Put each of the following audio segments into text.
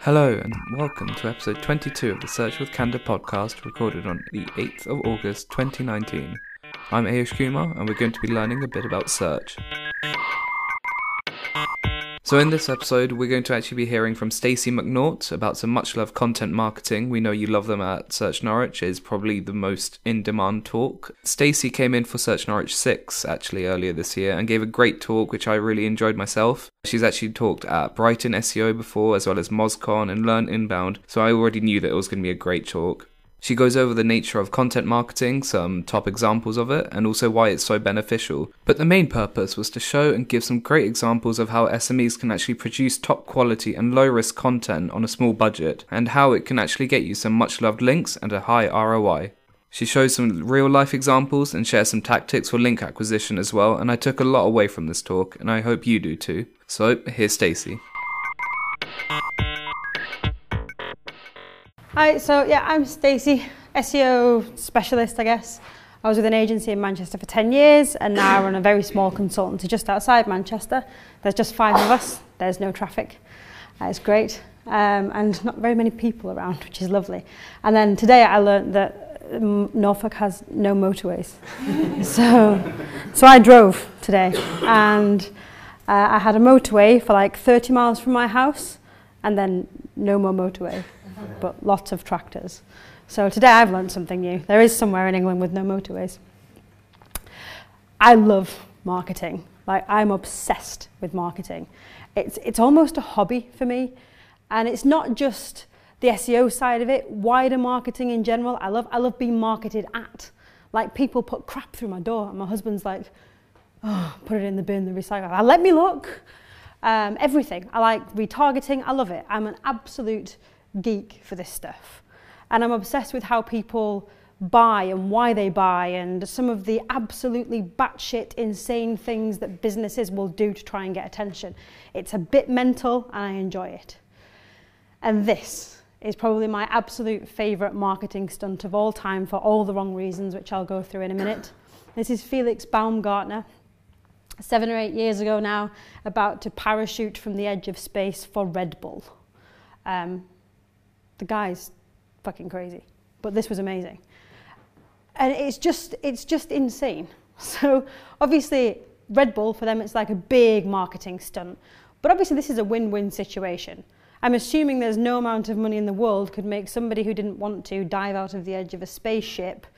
Hello, and welcome to episode 22 of the Search with Candour podcast, recorded on the 8th of August 2019. I'm Ayush Kumar, and we're going to be learning a bit about search. So, in this episode, we're going to actually be hearing from Stacey McNaught about some much loved content marketing. We know you love them at Search Norwich, is probably the most in demand talk. Stacey came in for Search Norwich 6 actually earlier this year and gave a great talk, which I really enjoyed myself. She's actually talked at Brighton SEO before, as well as MozCon and Learn Inbound, so I already knew that it was going to be a great talk. She goes over the nature of content marketing, some top examples of it, and also why it's so beneficial. But the main purpose was to show and give some great examples of how SMEs can actually produce top quality and low risk content on a small budget, and how it can actually get you some much loved links and a high ROI. She shows some real life examples and shares some tactics for link acquisition as well, and I took a lot away from this talk, and I hope you do too. So, here's Stacey. Hi, so yeah, I'm Stacey, SEO specialist, I guess. I was with an agency in Manchester for 10 years and now I run a very small consultancy just outside Manchester. There's just five of us, there's no traffic. Uh, it's great. Um, and not very many people around, which is lovely. And then today I learned that um, Norfolk has no motorways. so, so I drove today and uh, I had a motorway for like 30 miles from my house and then no more motorway but lots of tractors. So today I've learned something new. There is somewhere in England with no motorways. I love marketing. Like I'm obsessed with marketing. It's it's almost a hobby for me. And it's not just the SEO side of it, wider marketing in general. I love I love being marketed at. Like people put crap through my door and my husband's like, oh, put it in the bin, the recycle. I let me look. Um, everything. I like retargeting. I love it. I'm an absolute geek for this stuff. And I'm obsessed with how people buy and why they buy and some of the absolutely batshit insane things that businesses will do to try and get attention. It's a bit mental and I enjoy it. And this is probably my absolute favourite marketing stunt of all time for all the wrong reasons, which I'll go through in a minute. This is Felix Baumgartner, seven or eight years ago now, about to parachute from the edge of space for Red Bull. Um, the guy's fucking crazy. But this was amazing. And it's just, it's just insane. So obviously, Red Bull, for them, it's like a big marketing stunt. But obviously, this is a win-win situation. I'm assuming there's no amount of money in the world could make somebody who didn't want to dive out of the edge of a spaceship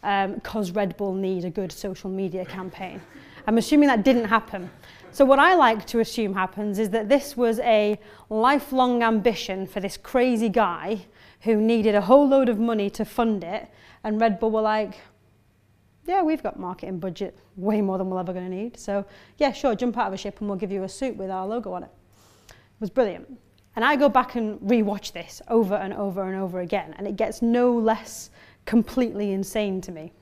because um, Red Bull need a good social media campaign. I'm assuming that didn't happen. So what I like to assume happens is that this was a lifelong ambition for this crazy guy who needed a whole load of money to fund it and Red Bull were like, yeah, we've got marketing budget way more than we're ever going to need. So yeah, sure, jump out of a ship and we'll give you a suit with our logo on it. It was brilliant. And I go back and rewatch this over and over and over again and it gets no less completely insane to me.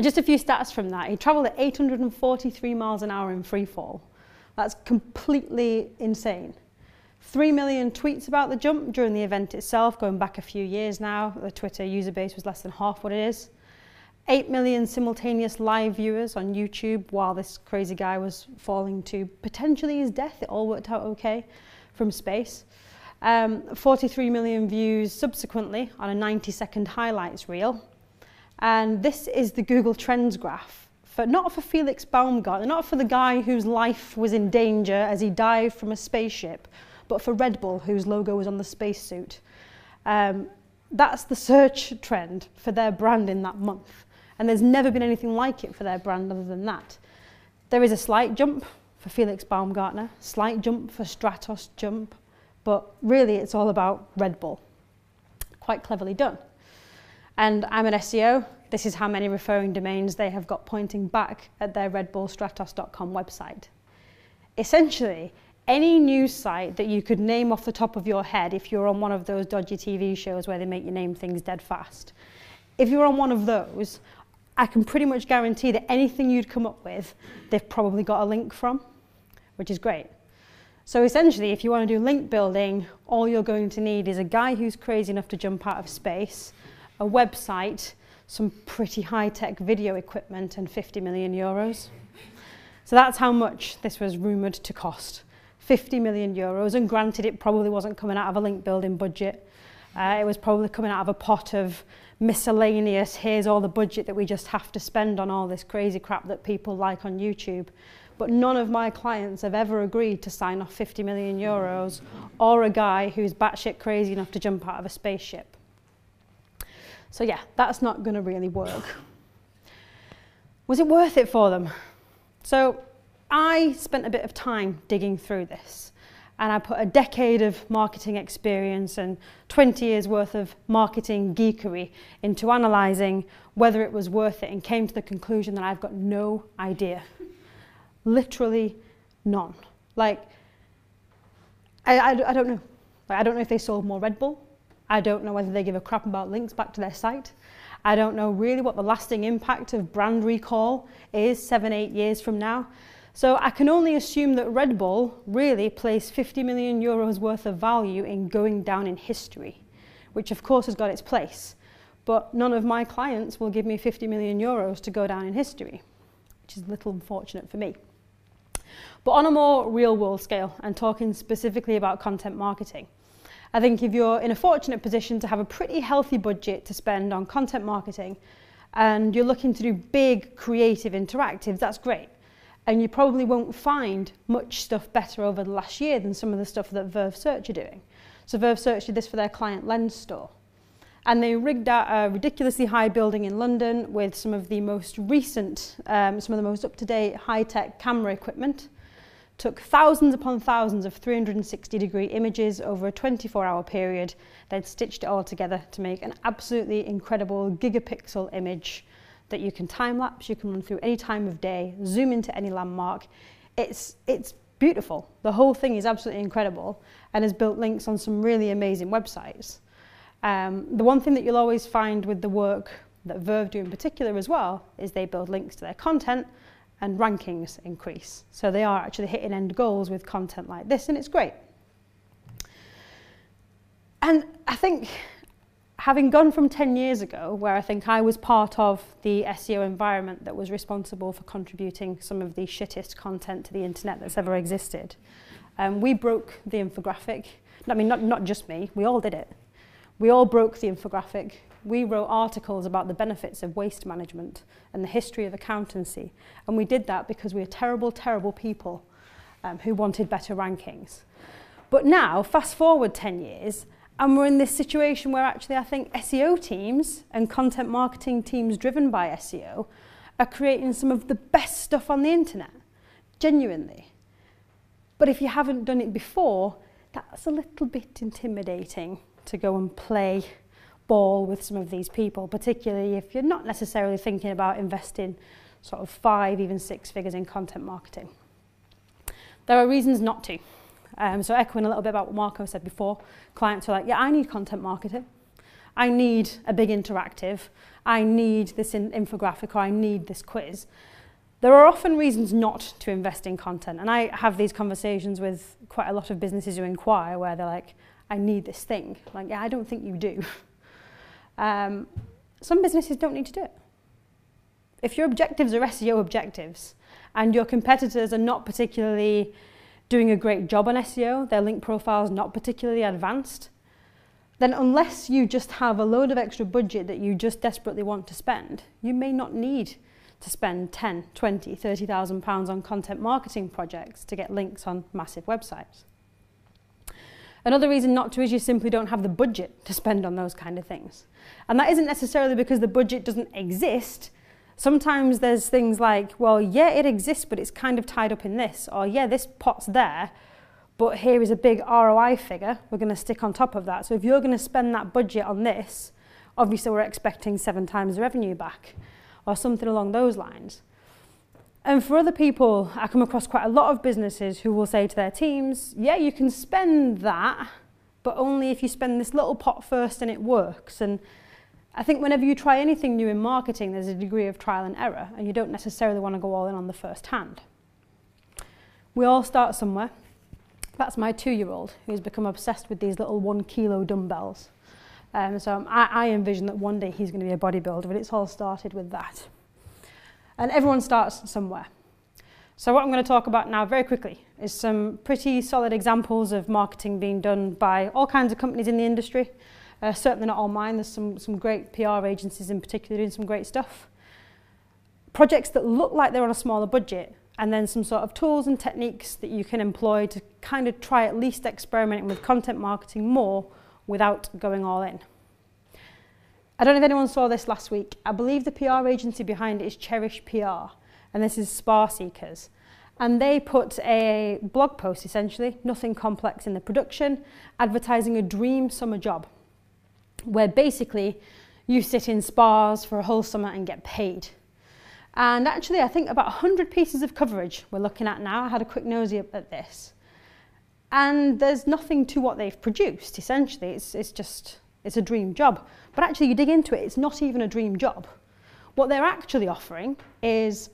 And just a few stats from that. He travelled at 843 miles an hour in free fall. That's completely insane. 3 million tweets about the jump during the event itself, going back a few years now. The Twitter user base was less than half what it is. 8 million simultaneous live viewers on YouTube while this crazy guy was falling to potentially his death. It all worked out okay from space. Um, 43 million views subsequently on a 90 second highlights reel. And this is the Google Trends graph. For, not for Felix Baumgartner, not for the guy whose life was in danger as he dived from a spaceship, but for Red Bull, whose logo was on the spacesuit. Um, that's the search trend for their brand in that month. And there's never been anything like it for their brand other than that. There is a slight jump for Felix Baumgartner, slight jump for Stratos Jump, but really it's all about Red Bull. Quite cleverly done. And I'm an SEO. This is how many referring domains they have got pointing back at their redbullstratos.com website. Essentially, any news site that you could name off the top of your head if you're on one of those dodgy TV shows where they make you name things dead fast. If you're on one of those, I can pretty much guarantee that anything you'd come up with, they've probably got a link from, which is great. So essentially, if you want to do link building, all you're going to need is a guy who's crazy enough to jump out of space, a website, some pretty high-tech video equipment, and 50 million euros. So that's how much this was rumoured to cost. 50 million euros, and granted, it probably wasn't coming out of a link building budget. Uh, it was probably coming out of a pot of miscellaneous, here's all the budget that we just have to spend on all this crazy crap that people like on YouTube. But none of my clients have ever agreed to sign off 50 million euros or a guy who's batshit crazy enough to jump out of a spaceship. So yeah, that's not going to really work. Was it worth it for them? So I spent a bit of time digging through this and I put a decade of marketing experience and 20 years worth of marketing geekery into analysing whether it was worth it and came to the conclusion that I've got no idea. Literally none. Like, I, I, I don't know. Like, I don't know if they sold more Red Bull. I don't know whether they give a crap about links back to their site. I don't know really what the lasting impact of brand recall is seven, eight years from now. So I can only assume that Red Bull really placed 50 million euros worth of value in going down in history, which of course has got its place. But none of my clients will give me 50 million euros to go down in history, which is a little unfortunate for me. But on a more real world scale, and talking specifically about content marketing, I think if you're in a fortunate position to have a pretty healthy budget to spend on content marketing and you're looking to do big, creative interactives, that's great. And you probably won't find much stuff better over the last year than some of the stuff that Verve Search are doing. So Verve Search did this for their client lens store. And they rigged out a ridiculously high building in London with some of the most recent, um, some of the most up-to-date high-tech camera equipment. Took thousands upon thousands of 360 degree images over a 24 hour period, then stitched it all together to make an absolutely incredible gigapixel image that you can time lapse, you can run through any time of day, zoom into any landmark. It's, it's beautiful. The whole thing is absolutely incredible and has built links on some really amazing websites. Um, the one thing that you'll always find with the work that Verve do in particular as well is they build links to their content and rankings increase. So they are actually hitting end goals with content like this and it's great. And I think having gone from 10 years ago, where I think I was part of the SEO environment that was responsible for contributing some of the shittest content to the internet that's ever existed, um, we broke the infographic. I mean, not, not just me, we all did it. We all broke the infographic. We wrote articles about the benefits of waste management and the history of accountancy. And we did that because we are terrible, terrible people um, who wanted better rankings. But now, fast forward 10 years, and we're in this situation where actually I think SEO teams and content marketing teams driven by SEO are creating some of the best stuff on the internet, genuinely. But if you haven't done it before, that's a little bit intimidating to go and play ball with some of these people, particularly if you're not necessarily thinking about investing sort of five, even six figures in content marketing. There are reasons not to. Um, so echoing a little bit about what Marco said before, clients are like, yeah, I need content marketing. I need a big interactive. I need this in infographic or I need this quiz. There are often reasons not to invest in content. And I have these conversations with quite a lot of businesses who inquire where they're like, I need this thing. Like, yeah, I don't think you do. um, some businesses don't need to do it. If your objectives are SEO objectives and your competitors are not particularly doing a great job on SEO, their link profile is not particularly advanced, then unless you just have a load of extra budget that you just desperately want to spend, you may not need to spend 10, 20, 30,000 pounds on content marketing projects to get links on massive websites. Another reason not to is you simply don't have the budget to spend on those kind of things. And that isn't necessarily because the budget doesn't exist, Sometimes there's things like, well, yeah, it exists, but it's kind of tied up in this, or yeah, this pot's there, but here is a big ROI figure. We're going to stick on top of that. So if you're going to spend that budget on this, obviously we're expecting seven times the revenue back, or something along those lines. And for other people, I come across quite a lot of businesses who will say to their teams, yeah, you can spend that, but only if you spend this little pot first and it works. And I think whenever you try anything new in marketing, there's a degree of trial and error, and you don't necessarily want to go all in on the first hand. We all start somewhere. That's my two-year-old who's become obsessed with these little one kilo dumbbells. Um, so I, I envision that one day he's going to be a bodybuilder, but it's all started with that. And everyone starts somewhere. So what I'm going to talk about now very quickly is some pretty solid examples of marketing being done by all kinds of companies in the industry. Uh, certainly not all mine, there's some, some great PR agencies in particular doing some great stuff. Projects that look like they're on a smaller budget and then some sort of tools and techniques that you can employ to kind of try at least experimenting with content marketing more without going all in. I don't know if anyone saw this last week. I believe the PR agency behind it is Cherish PR, and this is Spa Seekers. And they put a blog post essentially, nothing complex in the production, advertising a dream summer job, where basically you sit in spas for a whole summer and get paid. And actually, I think about 100 pieces of coverage we're looking at now. I had a quick nosy at this. And there's nothing to what they've produced, essentially. It's, it's just, it's a dream job. But actually, you dig into it, it's not even a dream job. What they're actually offering is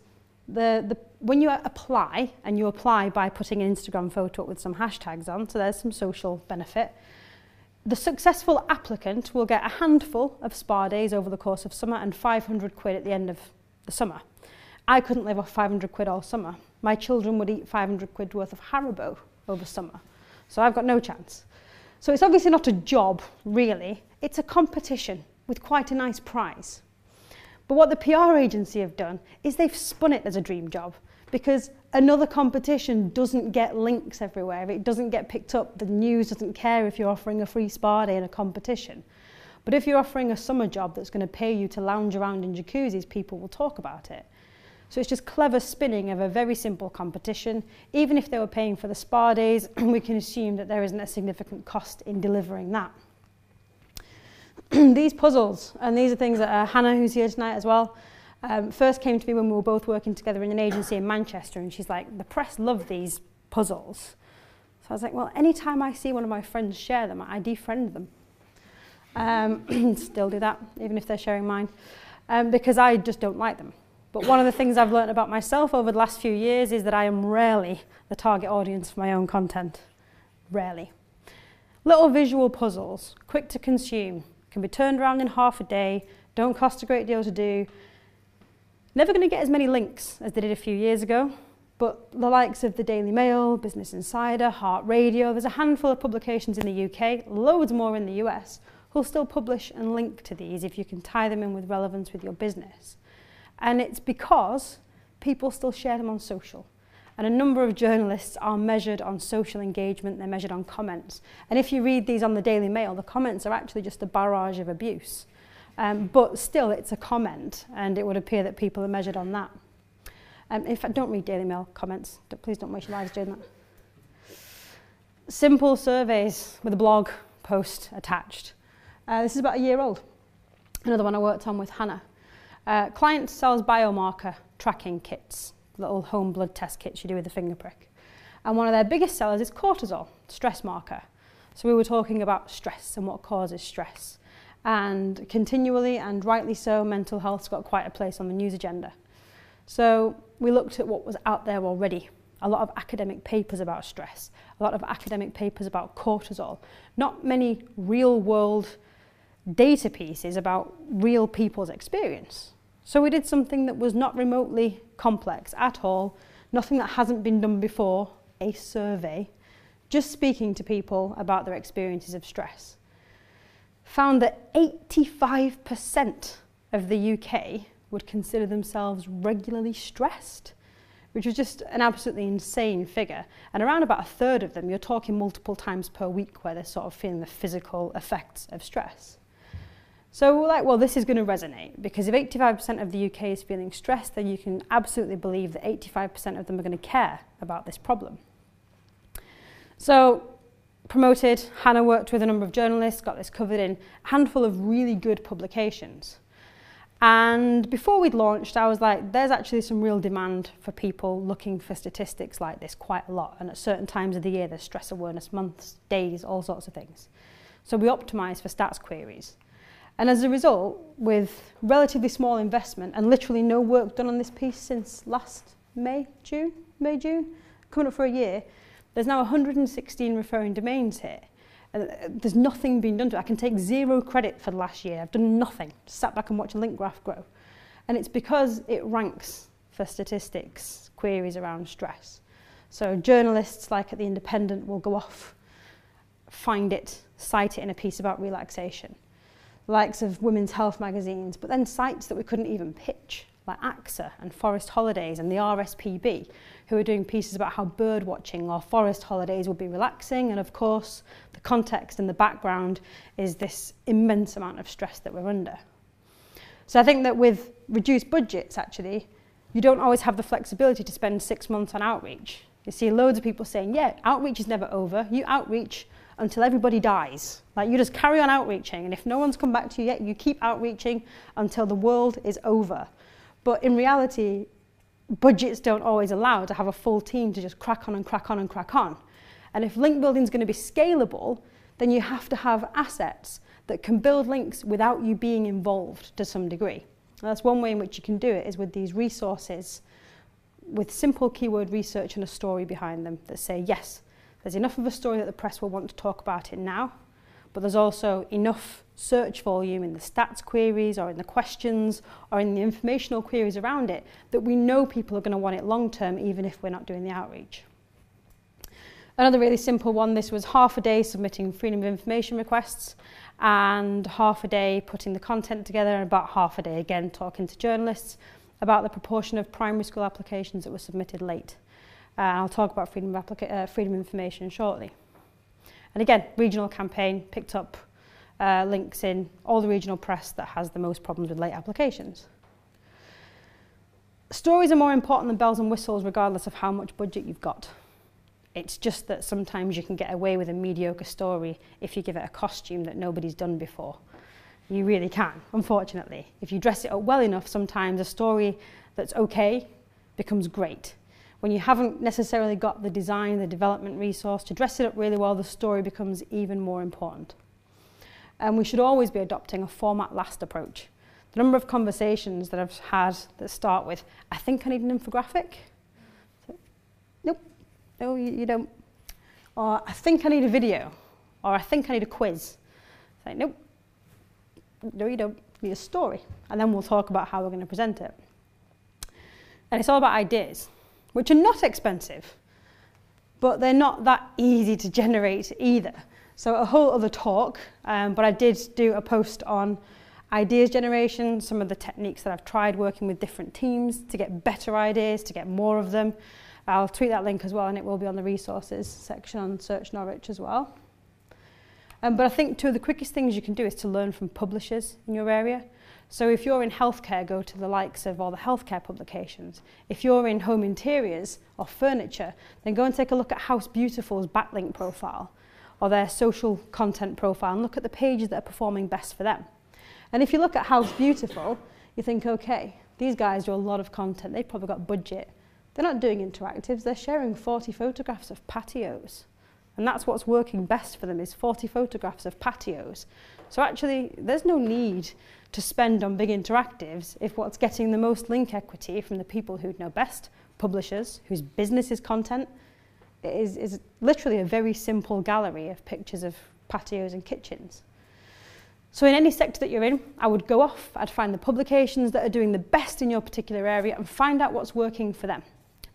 the, the, when you apply, and you apply by putting an Instagram photo up with some hashtags on, so there's some social benefit, the successful applicant will get a handful of spa days over the course of summer and 500 quid at the end of the summer. I couldn't live off 500 quid all summer. My children would eat 500 quid worth of Haribo over summer. So I've got no chance. So it's obviously not a job, really. It's a competition with quite a nice prize. But what the PR agency have done is they've spun it as a dream job because another competition doesn't get links everywhere. It doesn't get picked up. The news doesn't care if you're offering a free spa day in a competition. But if you're offering a summer job that's going to pay you to lounge around in jacuzzis, people will talk about it. So it's just clever spinning of a very simple competition. Even if they were paying for the spa days, we can assume that there isn't a significant cost in delivering that. these puzzles, and these are things that uh, Hannah, who's here tonight as well, um, first came to me when we were both working together in an agency in Manchester, and she's like, the press love these puzzles. So I was like, well, anytime I see one of my friends share them, I defriend them. Um, still do that, even if they're sharing mine, um, because I just don't like them. But one of the things I've learned about myself over the last few years is that I am rarely the target audience for my own content. Rarely. Little visual puzzles, quick to consume, can be turned around in half a day, don't cost a great deal to do. Never going to get as many links as they did a few years ago, but the likes of the Daily Mail, Business Insider, Heart Radio, there's a handful of publications in the UK, loads more in the US, who'll still publish and link to these if you can tie them in with relevance with your business. And it's because people still share them on social. And a number of journalists are measured on social engagement, they're measured on comments. And if you read these on the Daily Mail, the comments are actually just a barrage of abuse. Um, but still, it's a comment, and it would appear that people are measured on that. Um, in fact, don't read Daily Mail comments. Please don't waste your lives doing that. Simple surveys with a blog post attached. Uh, this is about a year old. Another one I worked on with Hannah. Uh, client sells biomarker tracking kits, little home blood test kits you do with a finger prick. And one of their biggest sellers is cortisol, stress marker. So we were talking about stress and what causes stress. And continually and rightly so, mental health's got quite a place on the news agenda. So we looked at what was out there already. A lot of academic papers about stress, a lot of academic papers about cortisol, not many real world data pieces about real people's experience. So we did something that was not remotely complex at all, nothing that hasn't been done before, a survey, just speaking to people about their experiences of stress. Found that 85% of the UK would consider themselves regularly stressed, which was just an absolutely insane figure. And around about a third of them, you're talking multiple times per week where they're sort of feeling the physical effects of stress. So we're like, well, this is going to resonate because if 85% of the UK is feeling stressed, then you can absolutely believe that 85% of them are going to care about this problem. So promoted, Hannah worked with a number of journalists, got this covered in a handful of really good publications. And before we'd launched, I was like, there's actually some real demand for people looking for statistics like this quite a lot. And at certain times of the year, there's stress awareness months, days, all sorts of things. So we optimized for stats queries. And as a result, with relatively small investment and literally no work done on this piece since last May, June, May, June, coming up for a year, There's now 116 referring domains here. And uh, there's nothing being done to it. I can take zero credit for the last year. I've done nothing. Sat back and watched a link graph grow. And it's because it ranks for statistics, queries around stress. So journalists like at The Independent will go off, find it, cite it in a piece about relaxation. Likes of women's health magazines, but then sites that we couldn't even pitch, like AXA and Forest Holidays and the RSPB, who are doing pieces about how bird watching or forest holidays would be relaxing. And of course, the context and the background is this immense amount of stress that we're under. So I think that with reduced budgets, actually, you don't always have the flexibility to spend six months on outreach. You see loads of people saying, yeah, outreach is never over. You outreach until everybody dies. Like you just carry on outreaching, and if no one's come back to you yet, you keep outreaching until the world is over. But in reality, budgets don't always allow to have a full team to just crack on and crack on and crack on. And if link building is going to be scalable, then you have to have assets that can build links without you being involved to some degree. And that's one way in which you can do it is with these resources with simple keyword research and a story behind them that say, yes, there's enough of a story that the press will want to talk about it now, but there's also enough search volume in the stats queries or in the questions or in the informational queries around it that we know people are going to want it long term even if we're not doing the outreach. Another really simple one, this was half a day submitting freedom of information requests and half a day putting the content together and about half a day again talking to journalists about the proportion of primary school applications that were submitted late. Uh, I'll talk about freedom of, uh, freedom information shortly. And again, regional campaign picked up uh, links in all the regional press that has the most problems with late applications. Stories are more important than bells and whistles regardless of how much budget you've got. It's just that sometimes you can get away with a mediocre story if you give it a costume that nobody's done before. You really can, unfortunately. If you dress it up well enough, sometimes a story that's okay becomes great. When you haven't necessarily got the design, the development resource to dress it up really well, the story becomes even more important. And we should always be adopting a format last approach. The number of conversations that I've had that start with, I think I need an infographic. So, nope, no, you, you, don't. Or I think I need a video. Or I think I need a quiz. Nope, no, you don't. Need a story. And then we'll talk about how we're going to present it. And it's all about ideas, which are not expensive, but they're not that easy to generate either. So a whole other talk, um, but I did do a post on ideas generation, some of the techniques that I've tried working with different teams to get better ideas, to get more of them. I'll tweet that link as well and it will be on the resources section on Search Norwich as well. Um, but I think two of the quickest things you can do is to learn from publishers in your area. So if you're in healthcare, go to the likes of all the healthcare publications. If you're in home interiors or furniture, then go and take a look at House Beautiful's backlink profile or their social content profile and look at the pages that are performing best for them. And if you look at House Beautiful, you think, okay, these guys do a lot of content, they've probably got budget. They're not doing interactives, they're sharing 40 photographs of patios. And that's what's working best for them is 40 photographs of patios. So actually, there's no need to spend on big interactives if what's getting the most link equity from the people who'd know best, publishers, whose business is content, is, is literally a very simple gallery of pictures of patios and kitchens. So in any sector that you're in, I would go off, I'd find the publications that are doing the best in your particular area and find out what's working for them.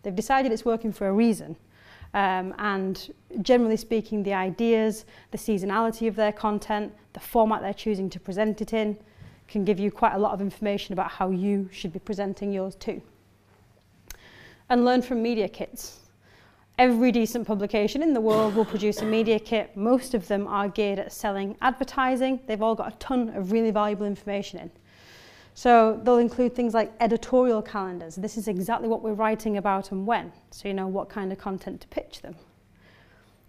They've decided it's working for a reason. Um, and generally speaking, the ideas, the seasonality of their content, the format they're choosing to present it in, can give you quite a lot of information about how you should be presenting yours too. And learn from media kits. Every decent publication in the world will produce a media kit. Most of them are geared at selling advertising. They've all got a ton of really valuable information in. So they'll include things like editorial calendars. This is exactly what we're writing about and when, so you know what kind of content to pitch them.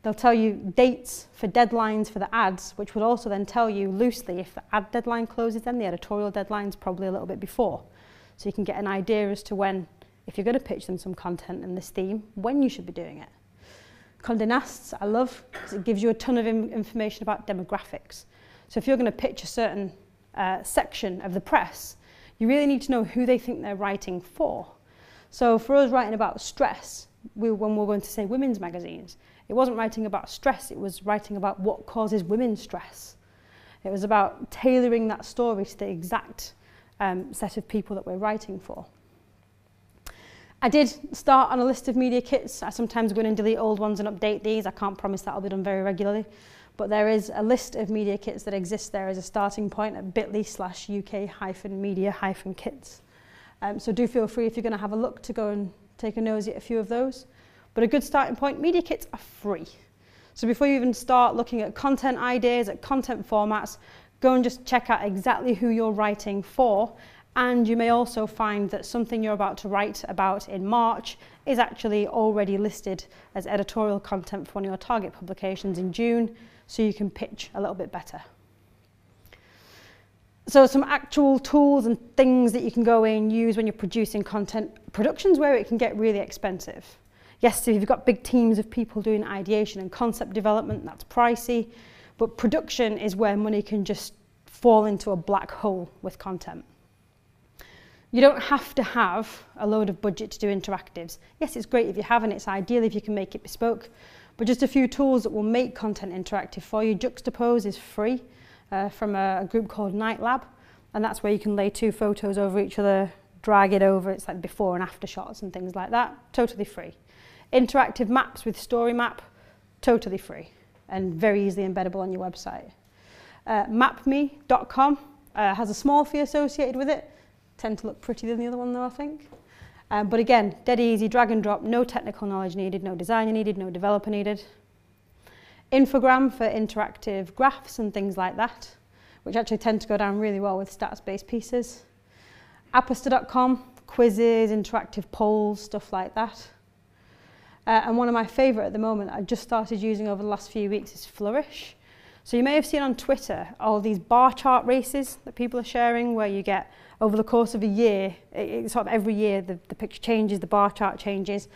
They'll tell you dates for deadlines for the ads, which would also then tell you loosely if the ad deadline closes then, the editorial deadline's probably a little bit before. So you can get an idea as to when if you're going to pitch them some content in this theme, when you should be doing it. Condé Nast, I love, because it gives you a ton of information about demographics. So if you're going to pitch a certain uh, section of the press, you really need to know who they think they're writing for. So for us writing about stress, we, when we're going to say women's magazines, It wasn't writing about stress, it was writing about what causes women stress. It was about tailoring that story to the exact um, set of people that we're writing for. I did start on a list of media kits. I sometimes go in and delete old ones and update these. I can't promise that'll be done very regularly. But there is a list of media kits that exist there as a starting point at bit.ly slash UK hyphen media hyphen kits. Um, so do feel free if you're going to have a look to go and take a nosy at a few of those. But a good starting point, media kits are free. So before you even start looking at content ideas, at content formats, go and just check out exactly who you're writing for. And you may also find that something you're about to write about in March is actually already listed as editorial content for one of your target publications in June, so you can pitch a little bit better. So some actual tools and things that you can go in and use when you're producing content. Production's where it can get really expensive. Yes, if you've got big teams of people doing ideation and concept development, that's pricey. But production is where money can just fall into a black hole with content. You don't have to have a load of budget to do interactives. Yes, it's great if you have, and it's ideal if you can make it bespoke. But just a few tools that will make content interactive for you. Juxtapose is free uh, from a, a group called Knight Lab, and that's where you can lay two photos over each other, drag it over. It's like before and after shots and things like that. Totally free. Interactive maps with Story Map, totally free and very easily embeddable on your website. Uh, mapme.com uh, has a small fee associated with it. Tend to look prettier than the other one though, I think. Um, but again, dead easy, drag and drop, no technical knowledge needed, no designer needed, no developer needed. Infogram for interactive graphs and things like that, which actually tend to go down really well with stats-based pieces. Apester.com, quizzes, interactive polls, stuff like that. Uh, and one of my favourite at the moment I've just started using over the last few weeks is Flourish. So you may have seen on Twitter all these bar chart races that people are sharing where you get over the course of a year, it, it sort of every year the, the picture changes, the bar chart changes.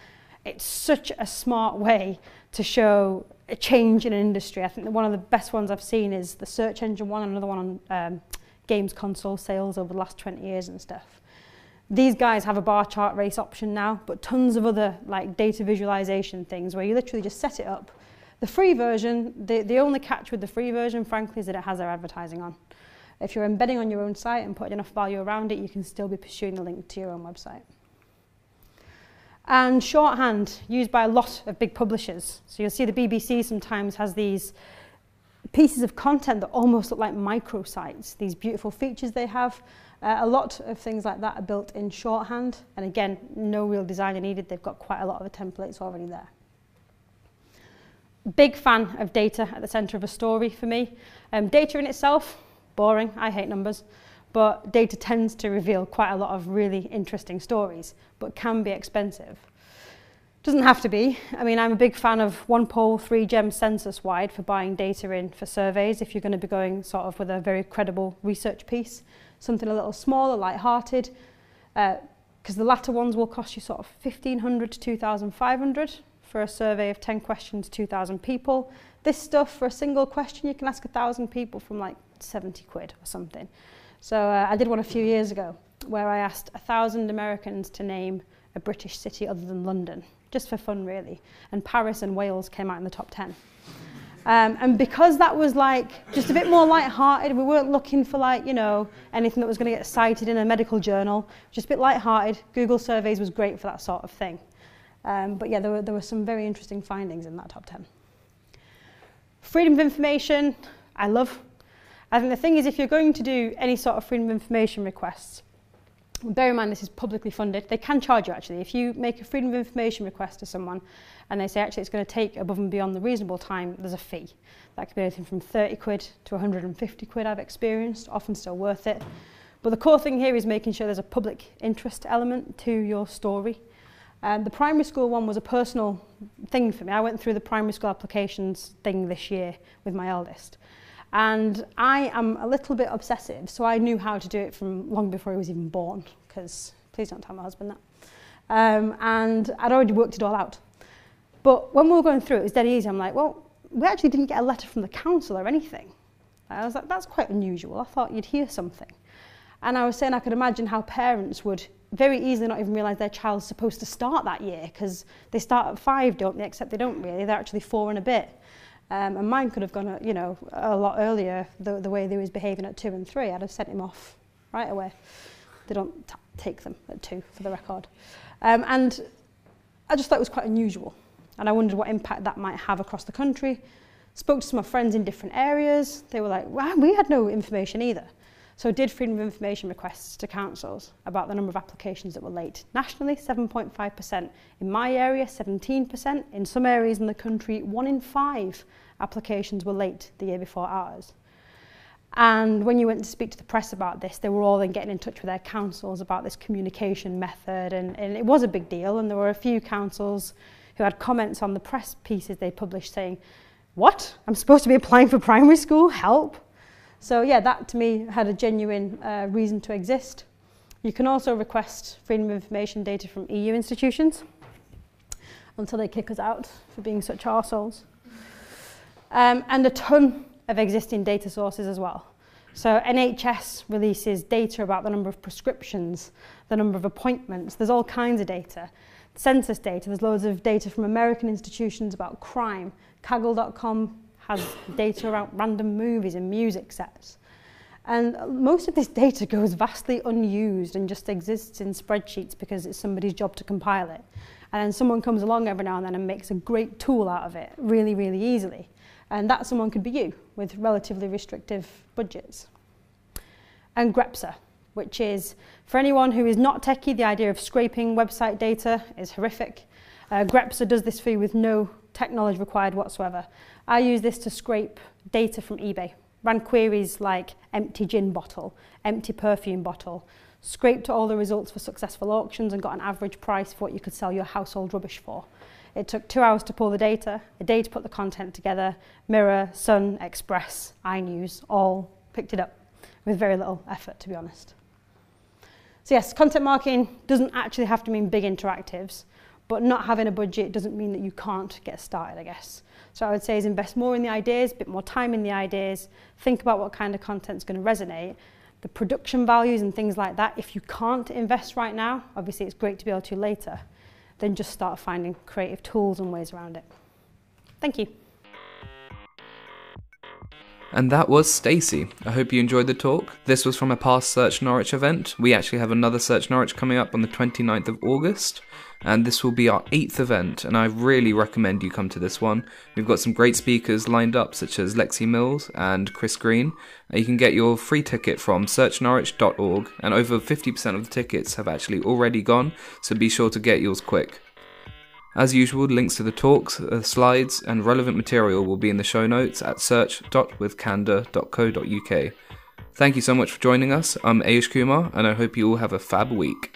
It's such a smart way to show a change in an industry. I think that one of the best ones I've seen is the search engine one, another one on um, games console sales over the last 20 years and stuff. These guys have a bar chart race option now, but tons of other like data visualization things where you literally just set it up. The free version, the, the only catch with the free version, frankly, is that it has their advertising on. If you're embedding on your own site and putting enough value around it, you can still be pursuing the link to your own website. And shorthand, used by a lot of big publishers. So you'll see the BBC sometimes has these pieces of content that almost look like microsites, these beautiful features they have. Uh, a lot of things like that are built in shorthand, and again, no real designer needed. They've got quite a lot of the templates already there. Big fan of data at the centre of a story for me. Um, data in itself, boring. I hate numbers. But data tends to reveal quite a lot of really interesting stories, but can be expensive. Doesn't have to be. I mean, I'm a big fan of OnePoll, three gem Censuswide for buying data in for surveys if you're going to be going sort of with a very credible research piece. something a little smaller, light-hearted, because uh, the latter ones will cost you sort of 1,500 to 2,500 for a survey of 10 questions, 2,000 people. This stuff, for a single question, you can ask 1,000 people from like 70 quid or something. So uh, I did one a few years ago where I asked 1,000 Americans to name a British city other than London, just for fun really. And Paris and Wales came out in the top 10. Um, and because that was like just a bit more light-hearted, we weren't looking for like, you know, anything that was going to get cited in a medical journal, just a bit light-hearted. Google surveys was great for that sort of thing. Um, but yeah, there were, there were some very interesting findings in that top 10. Freedom of information, I love. I think the thing is, if you're going to do any sort of freedom of information requests, bear in mind this is publicly funded. They can charge you actually. If you make a freedom of information request to someone and they say actually it's going to take above and beyond the reasonable time, there's a fee. That could be anything from 30 quid to 150 quid I've experienced, often still worth it. But the core thing here is making sure there's a public interest element to your story. Um, the primary school one was a personal thing for me. I went through the primary school applications thing this year with my eldest. And I am a little bit obsessive, so I knew how to do it from long before he was even born, because please don't tell my husband that. Um, and I'd already worked it all out. But when we were going through it, it was dead easy. I'm like, well, we actually didn't get a letter from the council or anything. I was like, that's quite unusual. I thought you'd hear something. And I was saying I could imagine how parents would very easily not even realise their child's supposed to start that year because they start at five, don't they? Except they don't really. They're actually four and a bit. Um, and mine could have gone, you know, a lot earlier, the, the way they was behaving at two and three, I'd have sent him off right away. They don't take them at two, for the record. Um, and I just thought it was quite unusual. And I wondered what impact that might have across the country. Spoke to some of my friends in different areas. They were like, wow, well, we had no information either. So did freedom of information requests to councils about the number of applications that were late. Nationally, 7.5%. In my area, 17%. In some areas in the country, one in five applications were late the year before ours. And when you went to speak to the press about this, they were all then getting in touch with their councils about this communication method. And, and it was a big deal. And there were a few councils who had comments on the press pieces they published saying, what? I'm supposed to be applying for primary school? Help. So yeah, that to me had a genuine uh, reason to exist. You can also request freedom of information data from EU institutions until they kick us out for being such arseholes. Um, and a ton of existing data sources as well. So NHS releases data about the number of prescriptions, the number of appointments, there's all kinds of data. Census data, there's loads of data from American institutions about crime. Kaggle.com has data around random movies and music sets. And most of this data goes vastly unused and just exists in spreadsheets because it's somebody's job to compile it. And then someone comes along every now and then and makes a great tool out of it really, really easily. And that someone could be you with relatively restrictive budgets. And Grepsr, which is, for anyone who is not techie, the idea of scraping website data is horrific. Uh, Grepsr does this for you with no technology required whatsoever. I use this to scrape data from eBay. Ran queries like empty gin bottle, empty perfume bottle, scraped all the results for successful auctions and got an average price for what you could sell your household rubbish for. It took two hours to pull the data, a day to put the content together. Mirror, Sun, Express, iNews all picked it up with very little effort, to be honest. So yes, content marketing doesn't actually have to mean big interactives, but not having a budget doesn't mean that you can't get started, I guess. So I would say is invest more in the ideas, a bit more time in the ideas, think about what kind of content is going to resonate, the production values and things like that. If you can't invest right now, obviously it's great to be able to later, then just start finding creative tools and ways around it. Thank you. And that was Stacey. I hope you enjoyed the talk. This was from a past Search Norwich event. We actually have another Search Norwich coming up on the 29th of August and this will be our eighth event, and I really recommend you come to this one. We've got some great speakers lined up, such as Lexi Mills and Chris Green. You can get your free ticket from searchnorwich.org, and over 50% of the tickets have actually already gone, so be sure to get yours quick. As usual, links to the talks, uh, slides, and relevant material will be in the show notes at search.withcandour.co.uk. Thank you so much for joining us. I'm Ayush Kumar, and I hope you all have a fab week.